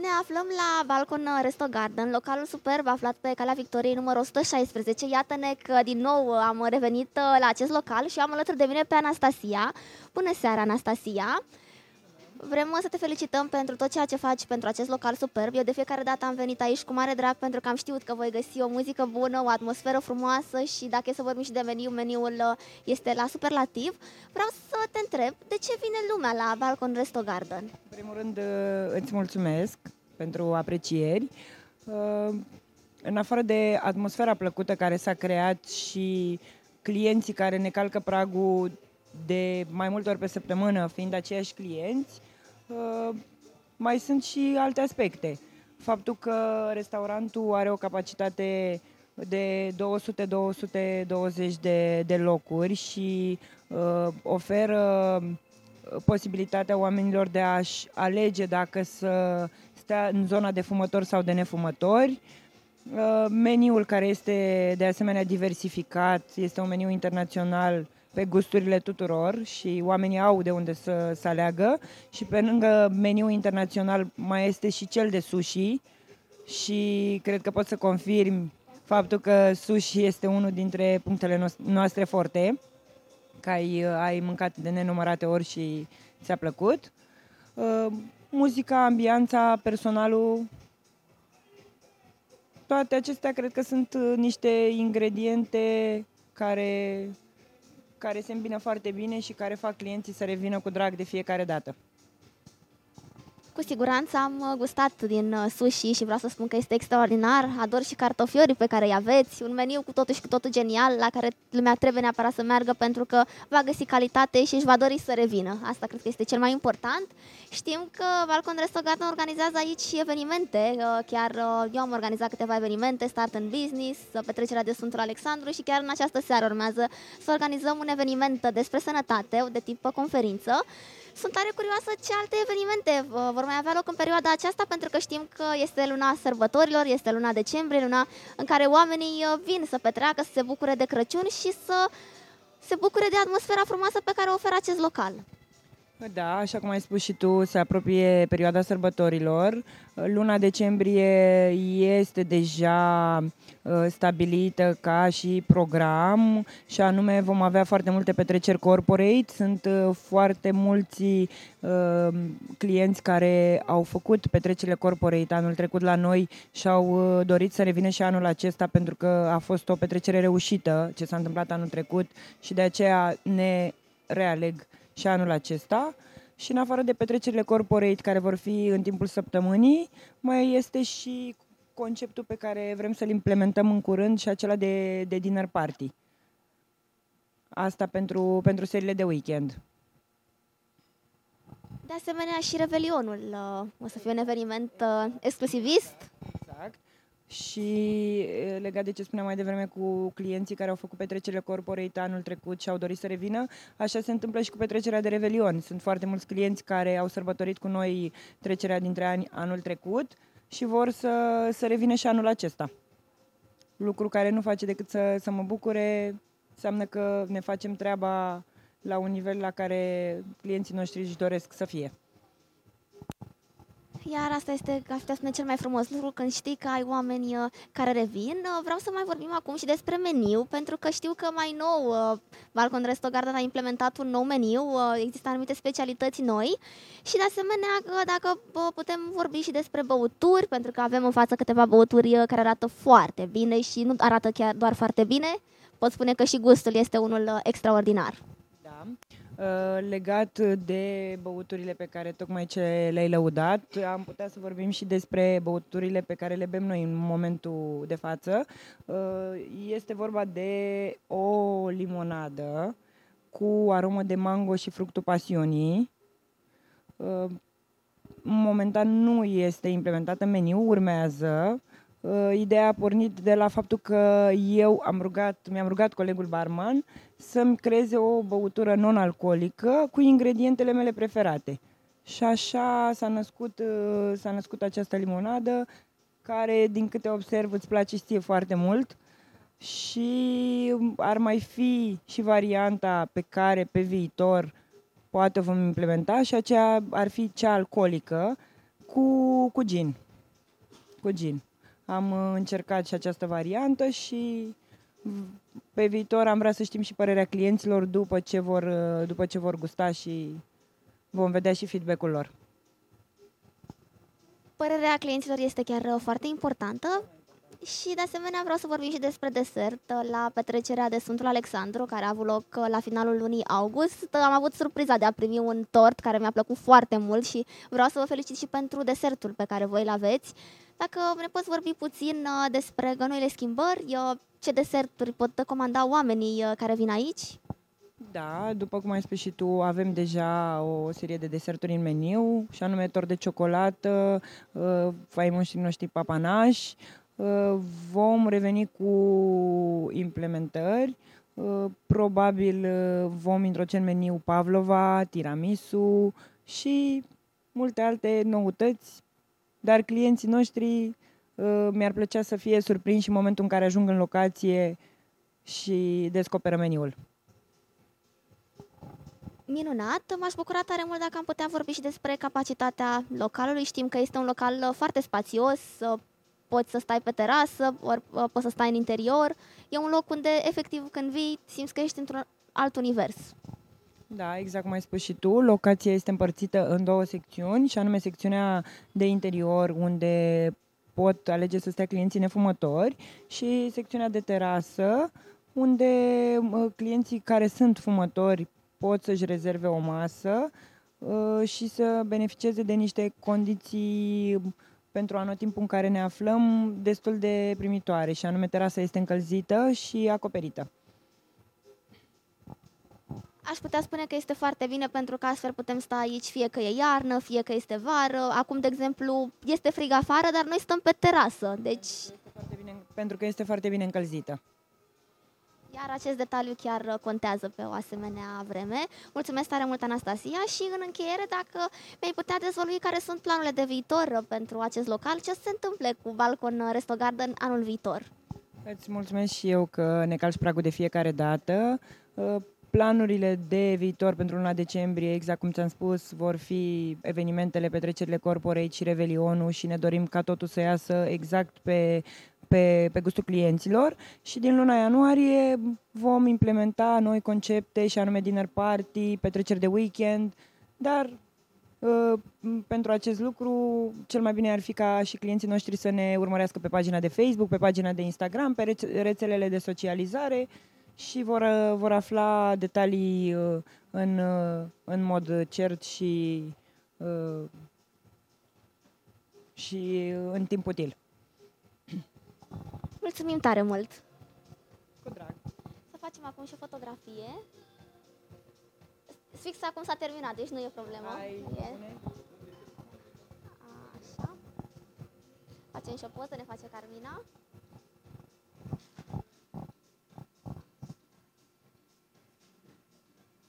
Ne aflăm la Balcon Resto Garden, localul superb aflat pe calea Victoriei numărul 116. Iată-ne că din nou am revenit uh, la acest local și am alături de mine pe Anastasia. Bună seara, Anastasia! Vrem să te felicităm pentru tot ceea ce faci pentru acest local superb. Eu de fiecare dată am venit aici cu mare drag pentru că am știut că voi găsi o muzică bună, o atmosferă frumoasă și dacă e să vorbim și de meniu, meniul uh, este la superlativ. Vreau să te întreb, de ce vine lumea la Balcon Resto Garden? În primul rând uh, îți mulțumesc pentru aprecieri. Uh, în afară de atmosfera plăcută care s-a creat și clienții care ne calcă pragul de mai multe ori pe săptămână, fiind aceiași clienți, Uh, mai sunt și alte aspecte. Faptul că restaurantul are o capacitate de 200-220 de, de locuri și uh, oferă posibilitatea oamenilor de a-și alege dacă să stea în zona de fumători sau de nefumători. Uh, meniul care este de asemenea diversificat, este un meniu internațional pe gusturile tuturor și oamenii au de unde să, să aleagă și pe lângă meniu internațional mai este și cel de sushi și cred că pot să confirm faptul că sushi este unul dintre punctele noastre forte, că ai, ai mâncat de nenumărate ori și ți-a plăcut. Uh, muzica, ambianța, personalul, toate acestea cred că sunt niște ingrediente care care se îmbină foarte bine și care fac clienții să revină cu drag de fiecare dată. Cu siguranță am uh, gustat din uh, sushi și vreau să spun că este extraordinar. Ador și cartofiorii pe care îi aveți, un meniu cu totul și cu totul genial, la care lumea trebuie neapărat să meargă pentru că va găsi calitate și își va dori să revină. Asta cred că este cel mai important. Știm că Balcon Resto Garden organizează aici și evenimente. Uh, chiar eu am organizat câteva evenimente, Start in Business, petrecerea de Sfântul Alexandru și chiar în această seară urmează să organizăm un eveniment despre sănătate, de tip conferință. Sunt tare curioasă ce alte evenimente vor mai avea loc în perioada aceasta, pentru că știm că este luna sărbătorilor, este luna decembrie, luna în care oamenii uh, vin să petreacă, să se bucure de Crăciun și să se bucure de atmosfera frumoasă pe care o oferă acest local. Da, așa cum ai spus și tu, se apropie perioada sărbătorilor. Luna decembrie este deja uh, stabilită ca și program și anume vom avea foarte multe petreceri corporate. Sunt uh, foarte mulți uh, clienți care au făcut petrecerile corporate anul trecut la noi și au dorit să revină și anul acesta pentru că a fost o petrecere reușită ce s-a întâmplat anul trecut și de aceea ne realeg și anul acesta. Și în afară de petrecerile corporate care vor fi în timpul săptămânii, mai este și conceptul pe care vrem să-l implementăm în curând și acela de, de dinner party. Asta pentru, pentru seriile de weekend. De asemenea, și Revelionul uh, o să fie un eveniment uh, exclusivist. Exact și legat de ce spuneam mai devreme cu clienții care au făcut petrecerile corporate anul trecut și au dorit să revină, așa se întâmplă și cu petrecerea de Revelion. Sunt foarte mulți clienți care au sărbătorit cu noi trecerea dintre ani anul trecut și vor să, să revină și anul acesta. Lucru care nu face decât să, să mă bucure, înseamnă că ne facem treaba la un nivel la care clienții noștri își doresc să fie. Iar asta este, ca să spune, cel mai frumos lucru când știi că ai oameni uh, care revin. Uh, vreau să mai vorbim acum și despre meniu, pentru că știu că mai nou uh, Balcon Resto Garden a implementat un nou meniu, există anumite specialități noi și de asemenea dacă putem vorbi și despre băuturi, pentru că avem în față câteva băuturi care arată foarte bine și nu arată chiar doar foarte bine, pot spune că și gustul este unul extraordinar. Da. Uh, legat de băuturile pe care tocmai ce le-ai lăudat, am putea să vorbim și despre băuturile pe care le bem noi în momentul de față. Uh, este vorba de o limonadă cu aromă de mango și fructul pasionii. Uh, momentan nu este implementată în meniu, urmează. Uh, ideea a pornit de la faptul că eu am rugat, mi-am rugat colegul barman să-mi creeze o băutură non-alcoolică cu ingredientele mele preferate. Și așa s-a născut, uh, s-a născut această limonadă, care, din câte observ, îți place ție foarte mult și ar mai fi și varianta pe care pe viitor poate vom implementa și aceea ar fi cea alcoolică, cu, cu gin. Cu gin. Am uh, încercat și această variantă și mm, pe viitor am vrea să știm și părerea clienților după ce vor, uh, după ce vor gusta și vom vedea și feedback-ul lor. Părerea clienților este chiar uh, foarte importantă și de asemenea vreau să vorbim și despre desert uh, la petrecerea de Sfântul Alexandru care a avut loc uh, la finalul lunii august. Am avut surpriza de a primi un tort care mi-a plăcut foarte mult și vreau să vă felicit și pentru desertul pe care voi îl aveți. Dacă ne poți vorbi puțin despre gănuile schimbări, ce deserturi pot comanda oamenii care vin aici? Da, după cum ai spus și tu, avem deja o serie de deserturi în meniu, și anume tort de ciocolată, uh, faimoșii noștri papanași. Uh, vom reveni cu implementări. Uh, probabil vom introduce în meniu pavlova, tiramisu și multe alte noutăți, dar clienții noștri mi-ar plăcea să fie surprinși în momentul în care ajung în locație și descoperă meniul. Minunat! M-aș bucura tare mult dacă am putea vorbi și despre capacitatea localului. Știm că este un local uh, foarte spațios, poți să stai pe terasă, ori uh, poți să stai în interior. E un loc unde, efectiv, când vii, simți că ești într-un alt univers. Da, exact cum ai spus și tu, locația este împărțită în două secțiuni, și anume secțiunea de interior, unde pot alege să stea clienții nefumători, și secțiunea de terasă, unde uh, clienții care sunt fumători pot să-și rezerve o masă uh, și să beneficieze de niște condiții pentru anotimpul în care ne aflăm destul de primitoare și anume terasa este încălzită și acoperită. Aș putea spune că este foarte bine pentru că astfel putem sta aici fie că e iarnă, fie că este vară. Acum, de exemplu, este frig afară, dar noi stăm pe terasă, deci... Este foarte bine, pentru că este foarte bine încălzită. Iar acest detaliu chiar uh, contează pe o asemenea vreme. Mulțumesc tare mult, Anastasia, și în încheiere, dacă mi-ai putea dezvolui care sunt planurile de viitor uh, pentru acest local, ce se întâmple cu Balcon uh, Resto Garden anul viitor? Îți mulțumesc și eu că ne calci pragul de fiecare dată. Planurile de viitor pentru luna decembrie, exact cum ți-am spus, vor fi evenimentele, petrecerile corporate și Revelionul și ne dorim ca totul să iasă exact pe pe, pe gustul clienților. Și din luna ianuarie vom implementa noi concepte și anume dinner party, petreceri de weekend, dar uh, pentru acest lucru cel mai bine ar fi ca și clienții noștri să ne urmărească pe pagina de Facebook, pe pagina de Instagram, pe rețelele de socializare și vor, uh, vor afla detalii uh, în, uh, în mod cert și, uh, și în timp util. Mulțumim tare mult! Cu drag! Să facem acum și o fotografie. Fix acum s-a terminat, deci nu e problemă. Hai, e. Așa. Facem și o poză, ne face Carmina.